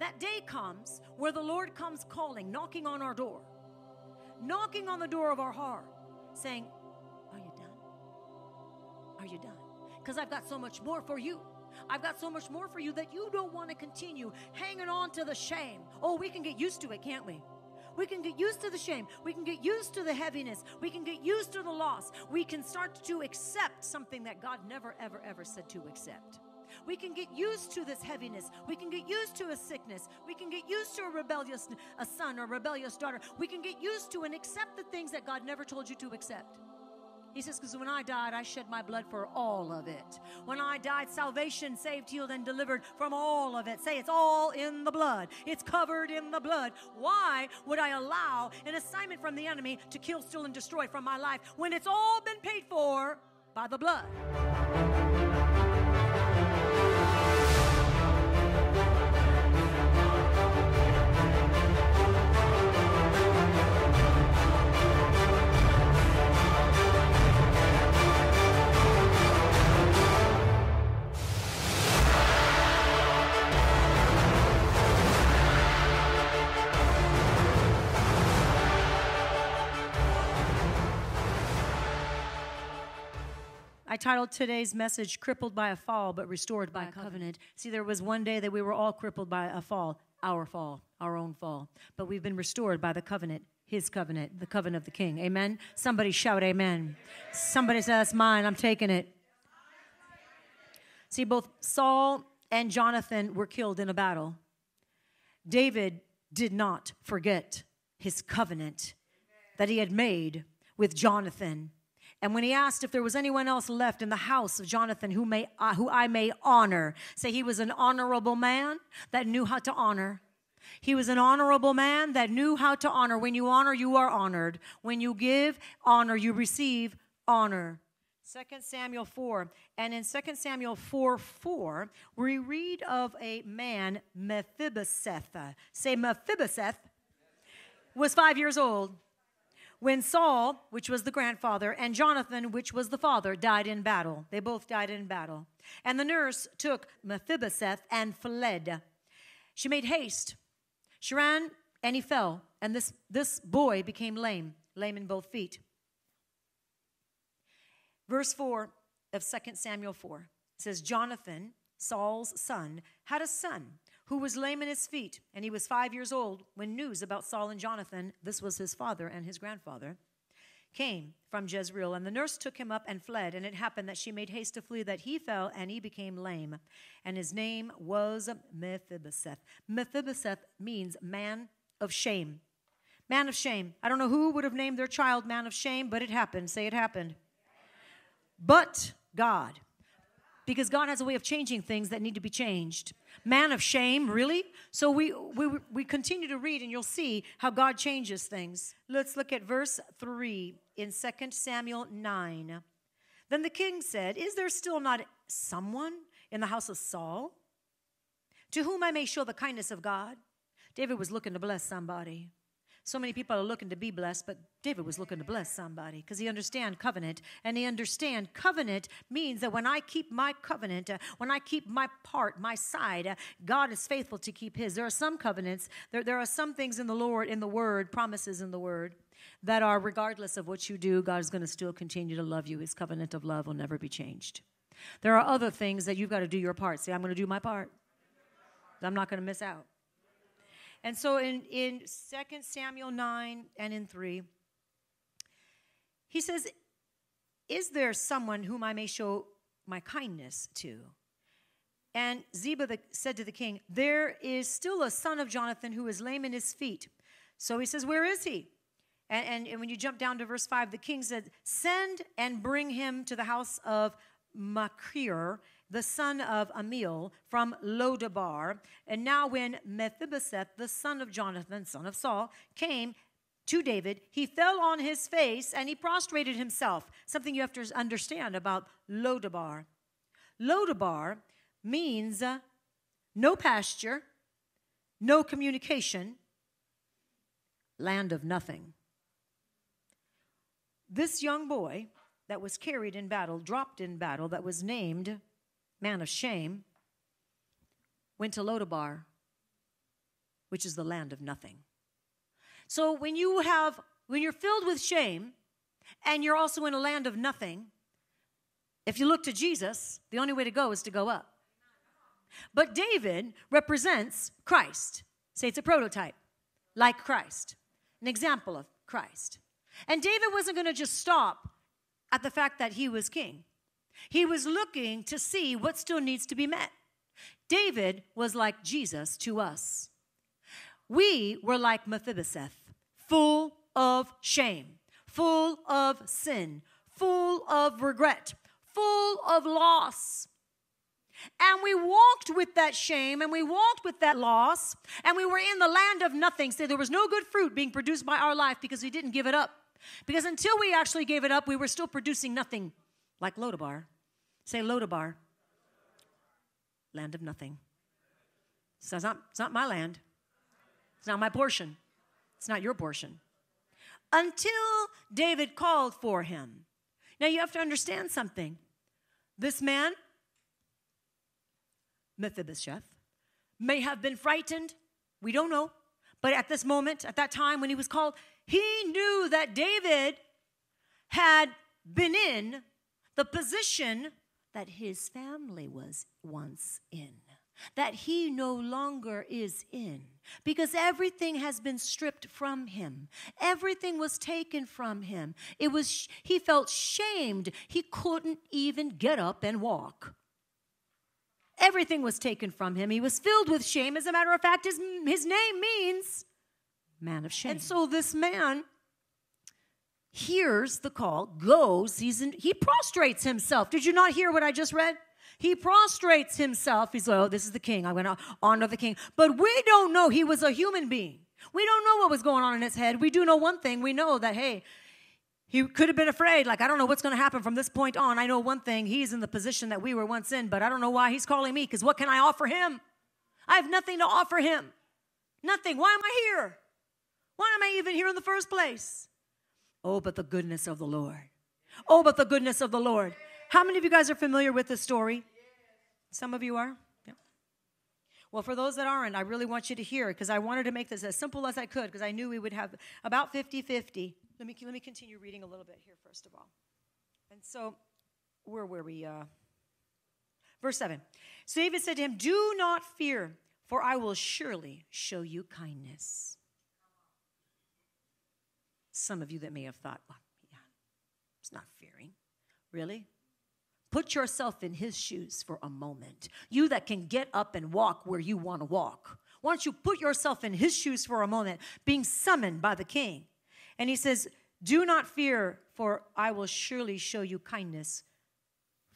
That day comes where the Lord comes calling, knocking on our door, knocking on the door of our heart, saying, Are you done? Are you done? Because I've got so much more for you. I've got so much more for you that you don't want to continue hanging on to the shame. Oh, we can get used to it, can't we? We can get used to the shame. We can get used to the heaviness. We can get used to the loss. We can start to accept something that God never, ever, ever said to accept. We can get used to this heaviness. We can get used to a sickness. We can get used to a rebellious a son or a rebellious daughter. We can get used to and accept the things that God never told you to accept. He says, because when I died, I shed my blood for all of it. When I died, salvation saved, healed, and delivered from all of it. Say it's all in the blood. It's covered in the blood. Why would I allow an assignment from the enemy to kill, steal, and destroy from my life when it's all been paid for by the blood? Titled today's message, Crippled by a Fall, but Restored by, by covenant. covenant. See, there was one day that we were all crippled by a fall, our fall, our own fall. But we've been restored by the covenant, his covenant, the covenant of the king. Amen? Somebody shout, Amen. Somebody say, That's mine, I'm taking it. See, both Saul and Jonathan were killed in a battle. David did not forget his covenant that he had made with Jonathan and when he asked if there was anyone else left in the house of Jonathan who, may, uh, who I may honor, say he was an honorable man that knew how to honor. He was an honorable man that knew how to honor. When you honor, you are honored. When you give honor, you receive honor. 2 Samuel 4. And in 2 Samuel 4 4, we read of a man, Mephibosheth. Say, Mephibosheth was five years old when Saul, which was the grandfather, and Jonathan, which was the father, died in battle. They both died in battle. And the nurse took Mephibosheth and fled. She made haste. She ran and he fell, and this, this boy became lame, lame in both feet. Verse 4 of 2 Samuel 4 says, Jonathan, Saul's son, had a son who was lame in his feet, and he was five years old when news about Saul and Jonathan, this was his father and his grandfather, came from Jezreel. And the nurse took him up and fled. And it happened that she made haste to flee, that he fell and he became lame. And his name was Mephibosheth. Mephibosheth means man of shame. Man of shame. I don't know who would have named their child man of shame, but it happened. Say it happened. But God because God has a way of changing things that need to be changed. Man of shame, really? So we, we, we continue to read and you'll see how God changes things. Let's look at verse 3 in 2 Samuel 9. Then the king said, Is there still not someone in the house of Saul to whom I may show the kindness of God? David was looking to bless somebody. So many people are looking to be blessed, but David was looking to bless somebody because he understand covenant, and he understand covenant means that when I keep my covenant, uh, when I keep my part, my side, uh, God is faithful to keep His. There are some covenants, there, there are some things in the Lord, in the Word, promises in the Word that are regardless of what you do, God is going to still continue to love you. His covenant of love will never be changed. There are other things that you've got to do your part. Say, I'm going to do my part. I'm not going to miss out. And so in, in 2 Samuel 9 and in 3, he says, Is there someone whom I may show my kindness to? And Ziba the, said to the king, There is still a son of Jonathan who is lame in his feet. So he says, Where is he? And, and, and when you jump down to verse 5, the king said, Send and bring him to the house of Machir, the son of Ammiel from Lo Debar. And now, when Mephibosheth, the son of Jonathan, son of Saul, came to David, he fell on his face and he prostrated himself. Something you have to understand about Lo Debar. Lodabar means uh, no pasture, no communication, land of nothing. This young boy that was carried in battle, dropped in battle, that was named man of shame, went to Lo Debar. which is the land of nothing. So when you have, when you're filled with shame and you're also in a land of nothing, if you look to Jesus, the only way to go is to go up. But David represents Christ. Say it's a prototype, like Christ, an example of Christ. And David wasn't going to just stop at the fact that he was king, he was looking to see what still needs to be met. David was like Jesus to us. We were like Mephibosheth, full of shame, full of sin, full of regret, full of loss. And we walked with that shame and we walked with that loss, and we were in the land of nothing. So there was no good fruit being produced by our life because we didn't give it up. Because until we actually gave it up, we were still producing nothing like Lo Debar. Say Lo Debar. Land of nothing. So it's not, it's not my land. It's not my portion. It's not your portion. Until David called for him. Now you have to understand something. This man, Mephibosheth, may have been frightened. We don't know. But at this moment, at that time when he was called, he knew that David had been in the position that his family was once in, that he no longer is in, because everything has been stripped from him. Everything was taken from him. It was he felt shamed. He couldn't even get up and walk. Everything was taken from him. He was filled with shame. As a matter of fact, his, his name means man of shame. And so this man hears the call, goes, he's in, he prostrates himself. Did you not hear what I just read? He prostrates himself. He's like, oh, this is the king. I'm going to honor the king. But we don't know he was a human being. We don't know what was going on in his head. We do know one thing. We know that, hey, he could have been afraid, like, I don't know what's going to happen from this point on. I know one thing. He's in the position that we were once in, but I don't know why he's calling me because what can I offer him? I have nothing to offer him. Nothing. Why am I here? Why am I even here in the first place? Oh, but the goodness of the Lord. Oh, but the goodness of the Lord. How many of you guys are familiar with this story? Some of you are? Yeah. Well, for those that aren't, I really want you to hear because I wanted to make this as simple as I could because I knew we would have about 50 50. Let me, let me continue reading a little bit here, first of all. And so, where were we? Uh, verse 7. So David said to him, Do not fear, for I will surely show you kindness. Some of you that may have thought, well, yeah, it's not fearing. Really? Put yourself in his shoes for a moment. You that can get up and walk where you want to walk. Why don't you put yourself in his shoes for a moment, being summoned by the king? And he says, Do not fear, for I will surely show you kindness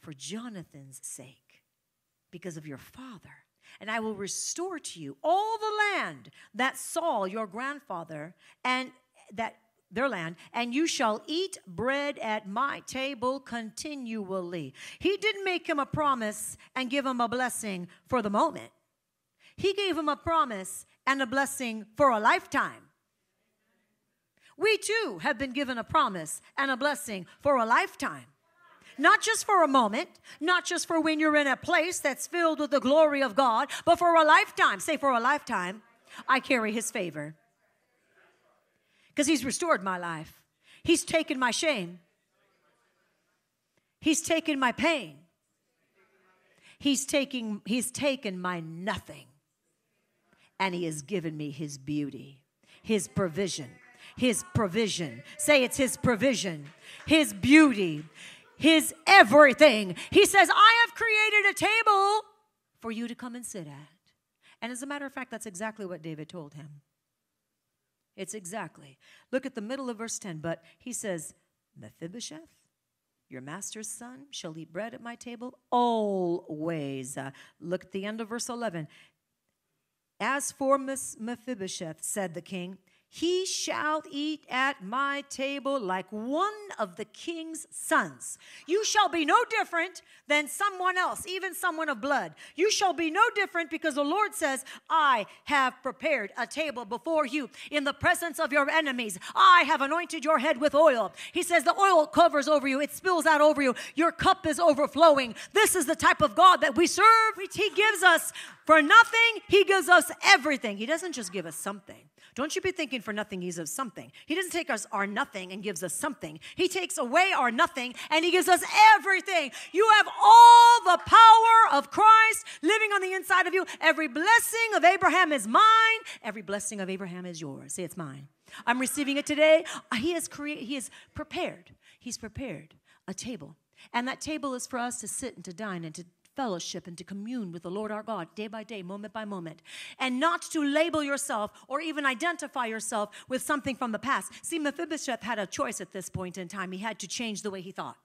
for Jonathan's sake, because of your father. And I will restore to you all the land that Saul, your grandfather, and that their land, and you shall eat bread at my table continually. He didn't make him a promise and give him a blessing for the moment. He gave him a promise and a blessing for a lifetime. We too have been given a promise and a blessing for a lifetime. Not just for a moment, not just for when you're in a place that's filled with the glory of God, but for a lifetime. Say, for a lifetime, I carry his favor because He's restored my life. He's taken my shame. He's taken my pain. He's taking he's taken my nothing. And he has given me his beauty, his provision, his provision. Say it's his provision, his beauty, his everything. He says, "I have created a table for you to come and sit at." And as a matter of fact, that's exactly what David told him. It's exactly. Look at the middle of verse 10. But he says, Mephibosheth, your master's son, shall eat bread at my table always. Uh, look at the end of verse 11. As for Mephibosheth, said the king, he shall eat at my table like one of the king's sons. You shall be no different than someone else, even someone of blood. You shall be no different because the Lord says, I have prepared a table before you in the presence of your enemies. I have anointed your head with oil. He says, The oil covers over you, it spills out over you. Your cup is overflowing. This is the type of God that we serve. He gives us for nothing, He gives us everything. He doesn't just give us something. Don't you be thinking for nothing, he's of something. He doesn't take us our nothing and gives us something. He takes away our nothing and He gives us everything. You have all the power of Christ living on the inside of you. Every blessing of Abraham is mine. Every blessing of Abraham is yours. Say it's mine. I'm receiving it today. Uh, he has created, He has prepared. He's prepared a table. And that table is for us to sit and to dine and to fellowship and to commune with the Lord our God day by day, moment by moment, and not to label yourself or even identify yourself with something from the past. See, Mephibosheth had a choice at this point in time. He had to change the way he thought.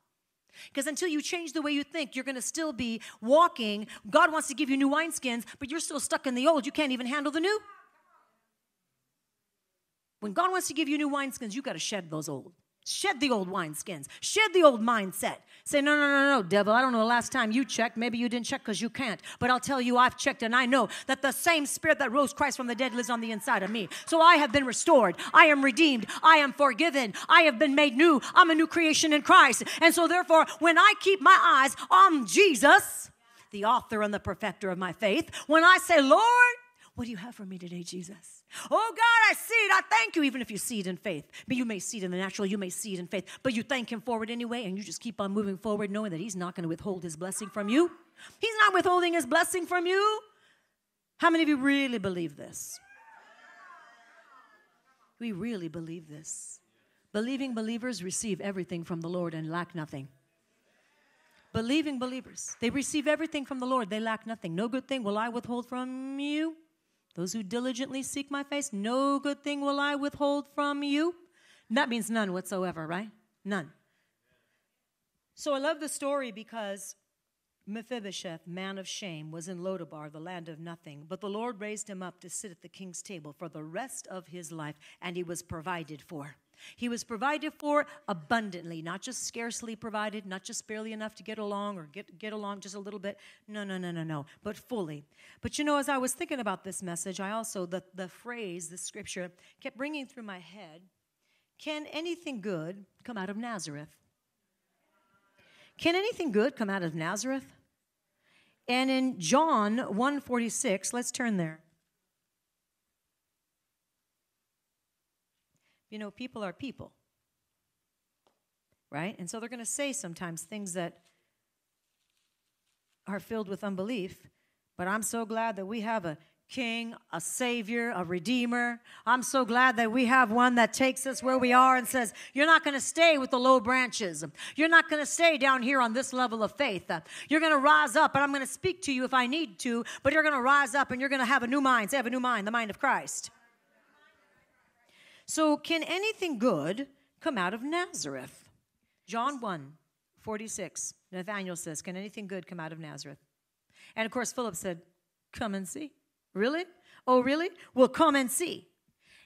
Because until you change the way you think, you're going to still be walking. God wants to give you new wineskins, but you're still stuck in the old. You can't even handle the new. When God wants to give you new wineskins, you've got to shed those old. Shed the old wineskins. Shed the old mindset. Say, no, no, no, no, devil. I don't know the last time you checked. Maybe you didn't check because you can't. But I'll tell you, I've checked and I know that the same spirit that rose Christ from the dead lives on the inside of me. So I have been restored. I am redeemed. I am forgiven. I have been made new. I'm a new creation in Christ. And so, therefore, when I keep my eyes on Jesus, the author and the perfecter of my faith, when I say, Lord, what do you have for me today, Jesus? Oh God, I see it. I thank you, even if you see it in faith. But you may see it in the natural, you may see it in faith, but you thank Him for it anyway, and you just keep on moving forward, knowing that He's not going to withhold His blessing from you. He's not withholding His blessing from you. How many of you really believe this? We really believe this. Believing believers receive everything from the Lord and lack nothing. Believing believers, they receive everything from the Lord, they lack nothing. No good thing will I withhold from you. Those who diligently seek my face, no good thing will I withhold from you. that means none whatsoever, right? None. So I love the story because Mephibosheth, man of shame, was in Lo Debar, the land of nothing. But the Lord raised him up to sit at the king's table for the rest of his life, and he was provided for. He was provided for abundantly, not just scarcely provided, not just barely enough to get along or get, get along just a little bit. No, no, no, no, no, but fully. But you know, as I was thinking about this message, I also, the, the phrase, the scripture, kept bringing through my head Can anything good come out of Nazareth? Can anything good come out of Nazareth? And in John 146, let's turn there. You know, people are people, right? And so they're going to say sometimes things that are filled with unbelief. But I'm so glad that we have a king, a savior, a redeemer. I'm so glad that we have one that takes us where we are and says, You're not going to stay with the low branches. You're not going to stay down here on this level of faith. You're going to rise up, and I'm going to speak to you if I need to, but you're going to rise up and you're going to have a new mind. Say, have a new mind, the mind of Christ. So, can anything good come out of Nazareth? John 1 46. Nathanael says, Can anything good come out of Nazareth? And of course, Philip said, Come and see. Really? Oh, really? Well, come and see.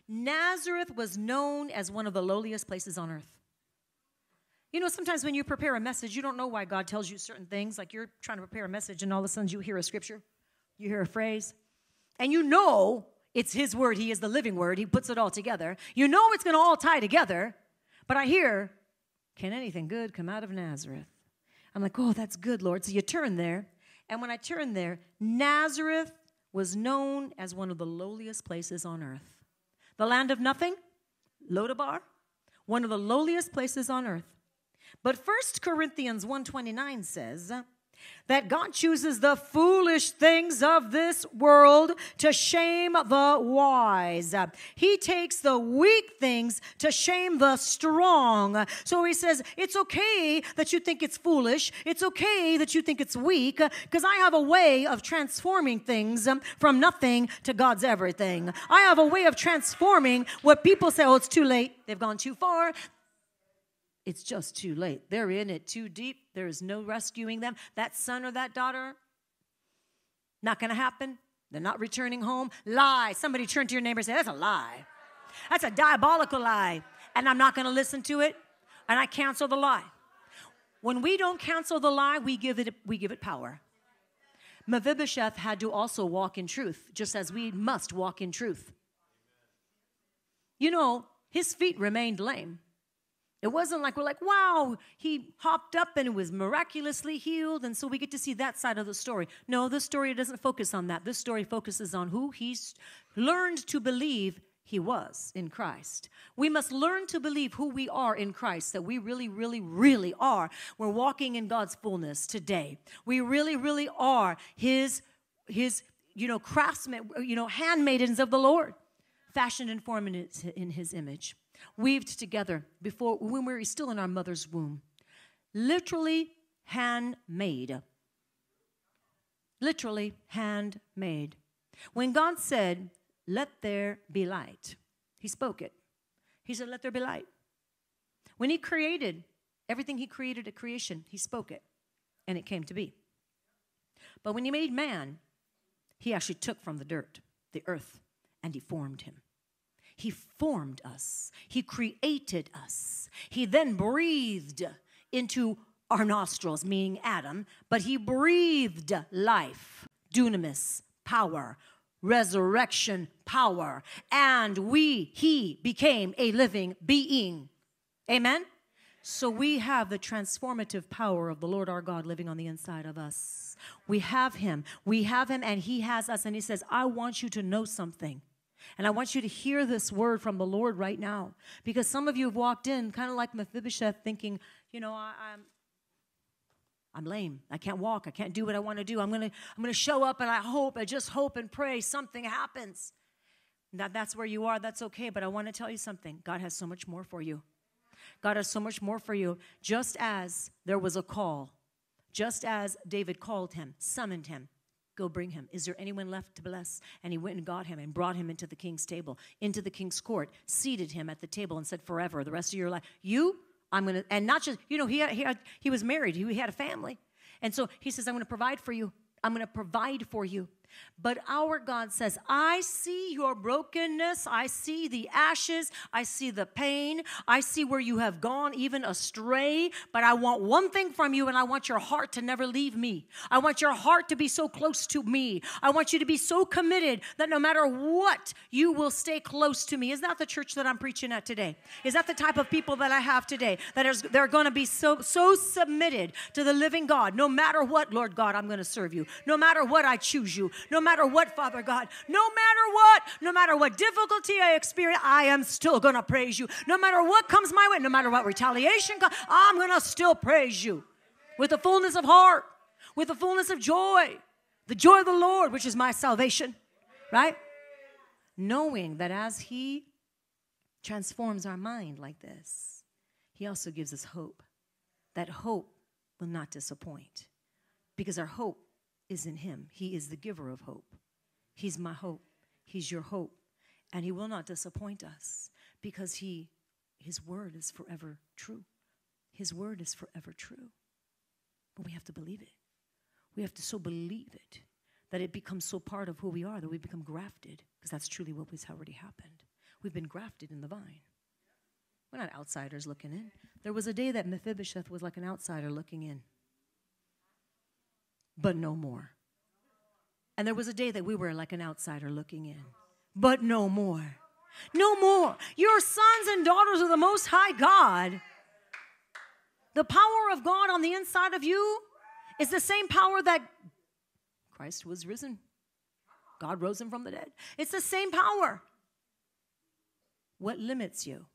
Nazareth was known as one of the lowliest places on earth. You know, sometimes when you prepare a message, you don't know why God tells you certain things. Like you're trying to prepare a message, and all of a sudden you hear a scripture, you hear a phrase, and you know it's His word. He is the living word. He puts it all together. You know it's going to all tie together. But I hear, can anything good come out of Nazareth? I'm like, oh, that's good, Lord. So you turn there. And when I turn there, Nazareth was known as one of the lowliest places on earth. The land of nothing, Lo Debar, one of the lowliest places on earth. But First Corinthians 129 says, that God chooses the foolish things of this world to shame the wise. He takes the weak things to shame the strong. So he says, It's okay that you think it's foolish. It's okay that you think it's weak, because I have a way of transforming things from nothing to God's everything. I have a way of transforming what people say, Oh, it's too late. They've gone too far it's just too late. They're in it too deep. There is no rescuing them. That son or that daughter, not going to happen. They're not returning home. Lie. Somebody turn to your neighbor and say, That's a lie. That's a diabolical lie. And I'm not going to listen to it. And I cancel the lie. When we don't cancel the lie, we give it, we give it power. Mephibosheth had to also walk in truth, just as we must walk in truth. You know, his feet remained lame. It wasn't like we're like, wow, he hopped up and was miraculously healed. And so we get to see that side of the story. No, this story doesn't focus on that. This story focuses on who he's learned to believe he was in Christ. We must learn to believe who we are in Christ, that we really, really, really are. We're walking in God's fullness today. We really, really are his, his, you know, craftsmen, you know, handmaidens of the Lord, fashioned and formed in his image weaved together before when we were still in our mother's womb. Literally handmade. Literally handmade. When God said, Let there be light, He spoke it. He said, Let there be light. When He created everything He created at creation, He spoke it, and it came to be. But when He made man, He actually took from the dirt, the earth, and He formed him. He formed us, He created us. He then breathed into our nostrils, meaning Adam, but He breathed life, dunamis, power, resurrection power, and we, He became a living being. Amen? So we have the transformative power of the Lord our God living on the inside of us. We have Him. We have Him, and He has us. And He says, I want you to know something. And I want you to hear this word from the Lord right now. Because some of you have walked in kind of like Mephibosheth thinking, you know, I, am I'm, I'm lame. I can't walk. I can't do what I want to do. I'm going to I'm going to show up and I hope, I just hope and pray something happens. Now that's where you are. That's okay. But I want to tell you something. God has so much more for you. God has so much more for you. Just as there was a call, just as David called him, summoned him, Go bring him. Is there anyone left to bless? And he went and got him and brought him into the king's table, into the king's court, seated him at the table and said, Forever, the rest of your life, you, I'm going to, and not just, you know, he, had, he, he was married, he had a family. And so he says, I'm going to provide for you. I'm going to provide for you. But our God says, I see your brokenness. I see the ashes. I see the pain. I see where you have gone even astray. But I want one thing from you, and I want your heart to never leave me. I want your heart to be so close to me. I want you to be so committed that no matter what, you will stay close to me. Is that the church that I'm preaching at today? Is that the type of people that I have today? That is, they're going to be so, so submitted to the living God. No matter what, Lord God, I'm going to serve you. No matter what, I choose you no matter what, Father God, no matter what, no matter what difficulty I experience, I am still going to praise you. No matter what comes my way, no matter what retaliation comes, I'm going to still praise you with the fullness of heart, with the fullness of joy, the joy of the Lord, which is my salvation, right? Knowing that as He transforms our mind like this, He also gives us hope. That hope will not disappoint because our hope is in Him. He is the giver of hope. He's my hope. He's your hope. And He will not disappoint us because He, His word is forever true. His word is forever true. But we have to believe it. We have to so believe it that it becomes so part of who we are that we become grafted because that's truly what has already happened. We've been grafted in the vine. We're not outsiders looking in. There was a day that Mephibosheth was like an outsider looking in but no more. And there was a day that we were like an outsider looking in, but no more. No more. You're sons and daughters of the Most High God. The power of God on the inside of you is the same power that Christ was risen. God rose him from the dead. It's the same power. What limits you?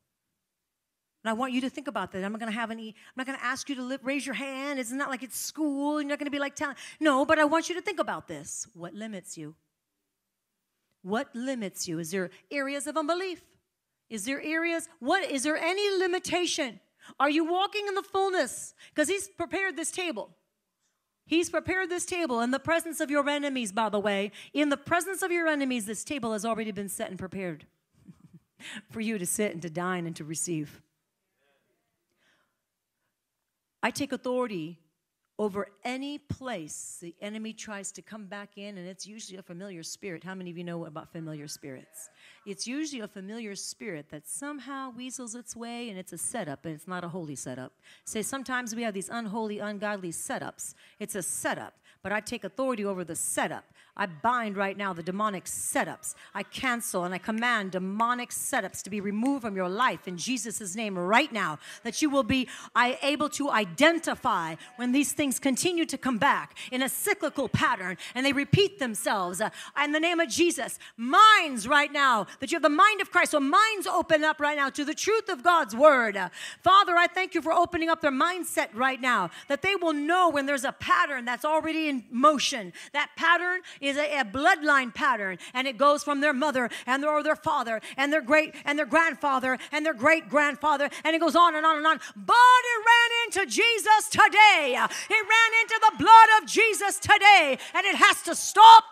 And I want you to think about that. I'm not going to have any, I'm not going to ask you to raise your hand. It's not like it's school. You're not going to be like telling. No, but I want you to think about this. What limits you? What limits you? Is there areas of unbelief? Is there areas? What is there any limitation? Are you walking in the fullness? Because he's prepared this table. He's prepared this table in the presence of your enemies, by the way. In the presence of your enemies, this table has already been set and prepared for you to sit and to dine and to receive. I take authority over any place the enemy tries to come back in, and it's usually a familiar spirit. How many of you know about familiar spirits? It's usually a familiar spirit that somehow weasels its way, and it's a setup, and it's not a holy setup. Say, sometimes we have these unholy, ungodly setups. It's a setup, but I take authority over the setup. I bind right now the demonic setups. I cancel and I command demonic setups to be removed from your life in Jesus' name right now. That you will be able to identify when these things continue to come back in a cyclical pattern and they repeat themselves. Uh, in the name of Jesus, minds right now, that you have the mind of Christ. So minds open up right now to the truth of God's word. Father, I thank you for opening up their mindset right now, that they will know when there's a pattern that's already in motion. That pattern is a, a bloodline pattern, and it goes from their mother and their, or their father and their great and their grandfather and their great grandfather, and it goes on and on and on. But it ran into Jesus today. It ran into the blood of Jesus today, and it has to stop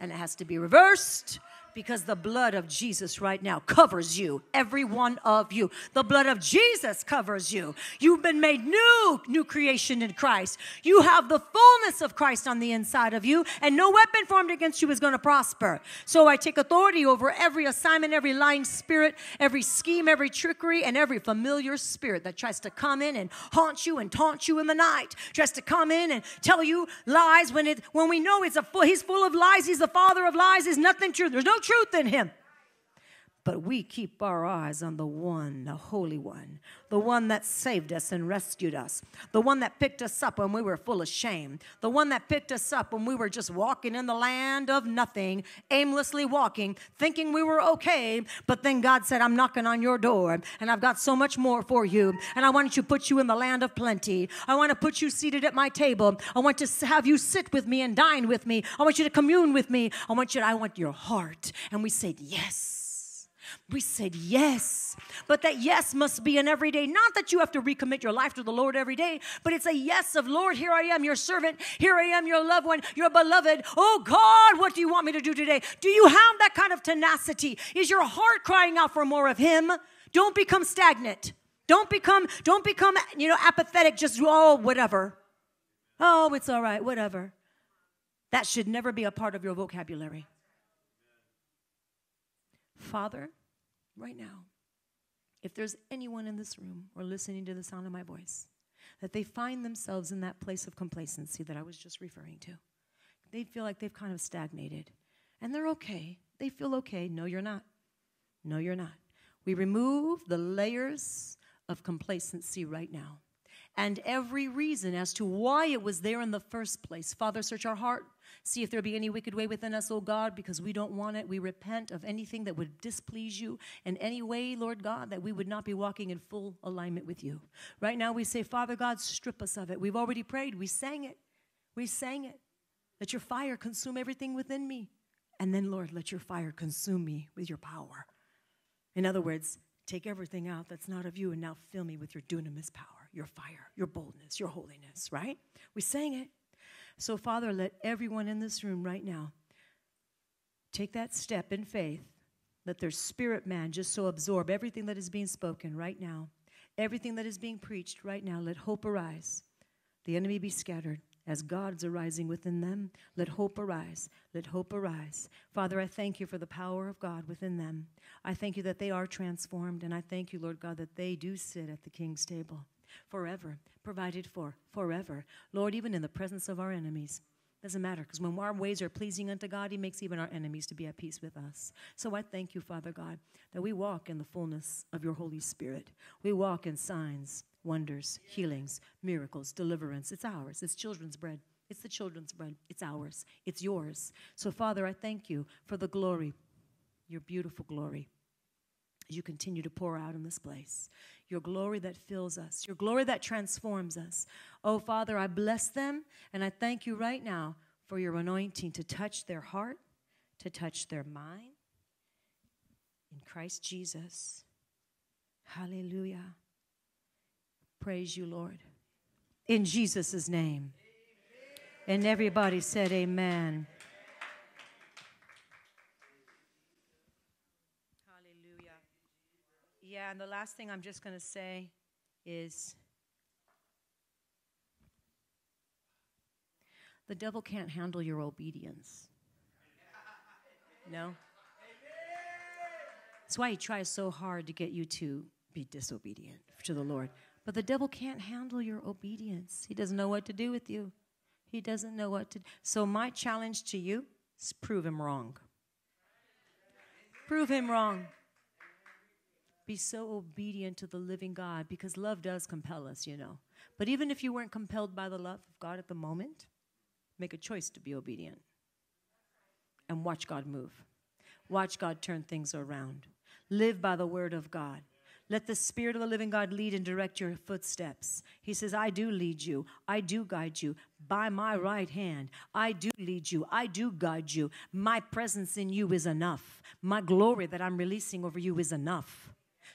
and it has to be reversed because the blood of Jesus right now covers you, every one of you. The blood of Jesus covers you. You've been made new, new creation in Christ. You have the fullness of Christ on the inside of you, and no weapon formed against you is going to prosper. So I take authority over every assignment, every lying spirit, every scheme, every trickery, and every familiar spirit that tries to come in and haunt you and taunt you in the night, tries to come in and tell you lies when it when we know it's a full, he's full of lies, he's the father of lies, there's nothing true. There's no truth in him. But we keep our eyes on the one, the Holy One, the one that saved us and rescued us, the one that picked us up when we were full of shame, the one that picked us up when we were just walking in the land of nothing, aimlessly walking, thinking we were okay. But then God said, I'm knocking on your door, and I've got so much more for you. And I want to put you in the land of plenty. I want to put you seated at my table. I want to have you sit with me and dine with me. I want you to commune with me. I want you to, I want your heart. And we said, Yes. We said yes. But that yes must be an everyday, not that you have to recommit your life to the Lord every day, but it's a yes of Lord, here I am, your servant, here I am, your loved one, your beloved. Oh God, what do you want me to do today? Do you have that kind of tenacity? Is your heart crying out for more of Him? Don't become stagnant. Don't become, don't become, you know, apathetic, just, oh, whatever. Oh, it's all right, whatever. That should never be a part of your vocabulary. Father, right now, if there's anyone in this room or listening to the sound of my voice, that they find themselves in that place of complacency that I was just referring to. They feel like they've kind of stagnated and they're okay. They feel okay. No, you're not. No, you're not. We remove the layers of complacency right now and every reason as to why it was there in the first place. Father, search our heart. See if there be any wicked way within us, O God, because we don't want it. We repent of anything that would displease you in any way, Lord God, that we would not be walking in full alignment with you. Right now, we say, Father God, strip us of it. We've already prayed. We sang it. We sang it. Let your fire consume everything within me. And then, Lord, let your fire consume me with your power. In other words, take everything out that's not of you and now fill me with your dunamis power your fire, your boldness, your holiness, right? We sang it. So, Father, let everyone in this room right now take that step in faith. Let their spirit man just so absorb everything that is being spoken right now, everything that is being preached right now. Let hope arise, the enemy be scattered. As God's arising within them, let hope arise. Let hope arise. Father, I thank you for the power of God within them. I thank you that they are transformed, and I thank you, Lord God, that they do sit at the king's table forever, provided for forever. Lord, even in the presence of our enemies. Doesn't matter because when our ways are pleasing unto God, He makes even our enemies to be at peace with us. So I thank you, Father God, that we walk in the fullness of your Holy Spirit. We walk in signs, wonders, healings, miracles, deliverance. It's ours. It's children's bread. It's the children's bread. It's ours. It's yours. So, Father, I thank you for the glory, your beautiful glory, as you continue to pour out in this place your glory that fills us, your glory that transforms us. Oh, Father, I bless them and I thank you right now for your anointing to touch their heart, to touch their mind. In Christ Jesus. Hallelujah. Praise you, Lord. In Jesus' name. And everybody said, Amen. Yeah, and the last thing I'm just going to say is The devil can't handle your obedience. No? That's why he tries so hard to get you to be disobedient to the Lord. But the devil can't handle your obedience. He doesn't know what to do with you. He doesn't know what to. do. So my challenge to you is prove him wrong. Prove him wrong. Be so obedient to the living God because love does compel us, you know. But even if you weren't compelled by the love of God at the moment, make a choice to be obedient and watch God move. Watch God turn things around. Live by the word of God. Let the Spirit of the living God lead and direct your footsteps. He says, I do lead you. I do guide you by my right hand. I do lead you. I do guide you. My presence in you is enough. My glory that I'm releasing over you is enough.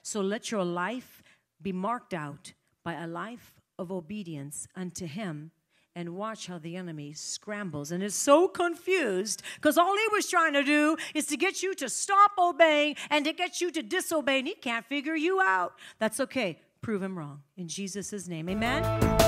So let your life be marked out by a life of obedience unto Him and watch how the enemy scrambles and is so confused because all he was trying to do is to get you to stop obeying and to get you to disobey, and he can't figure you out. That's okay. Prove him wrong. In Jesus' name, amen.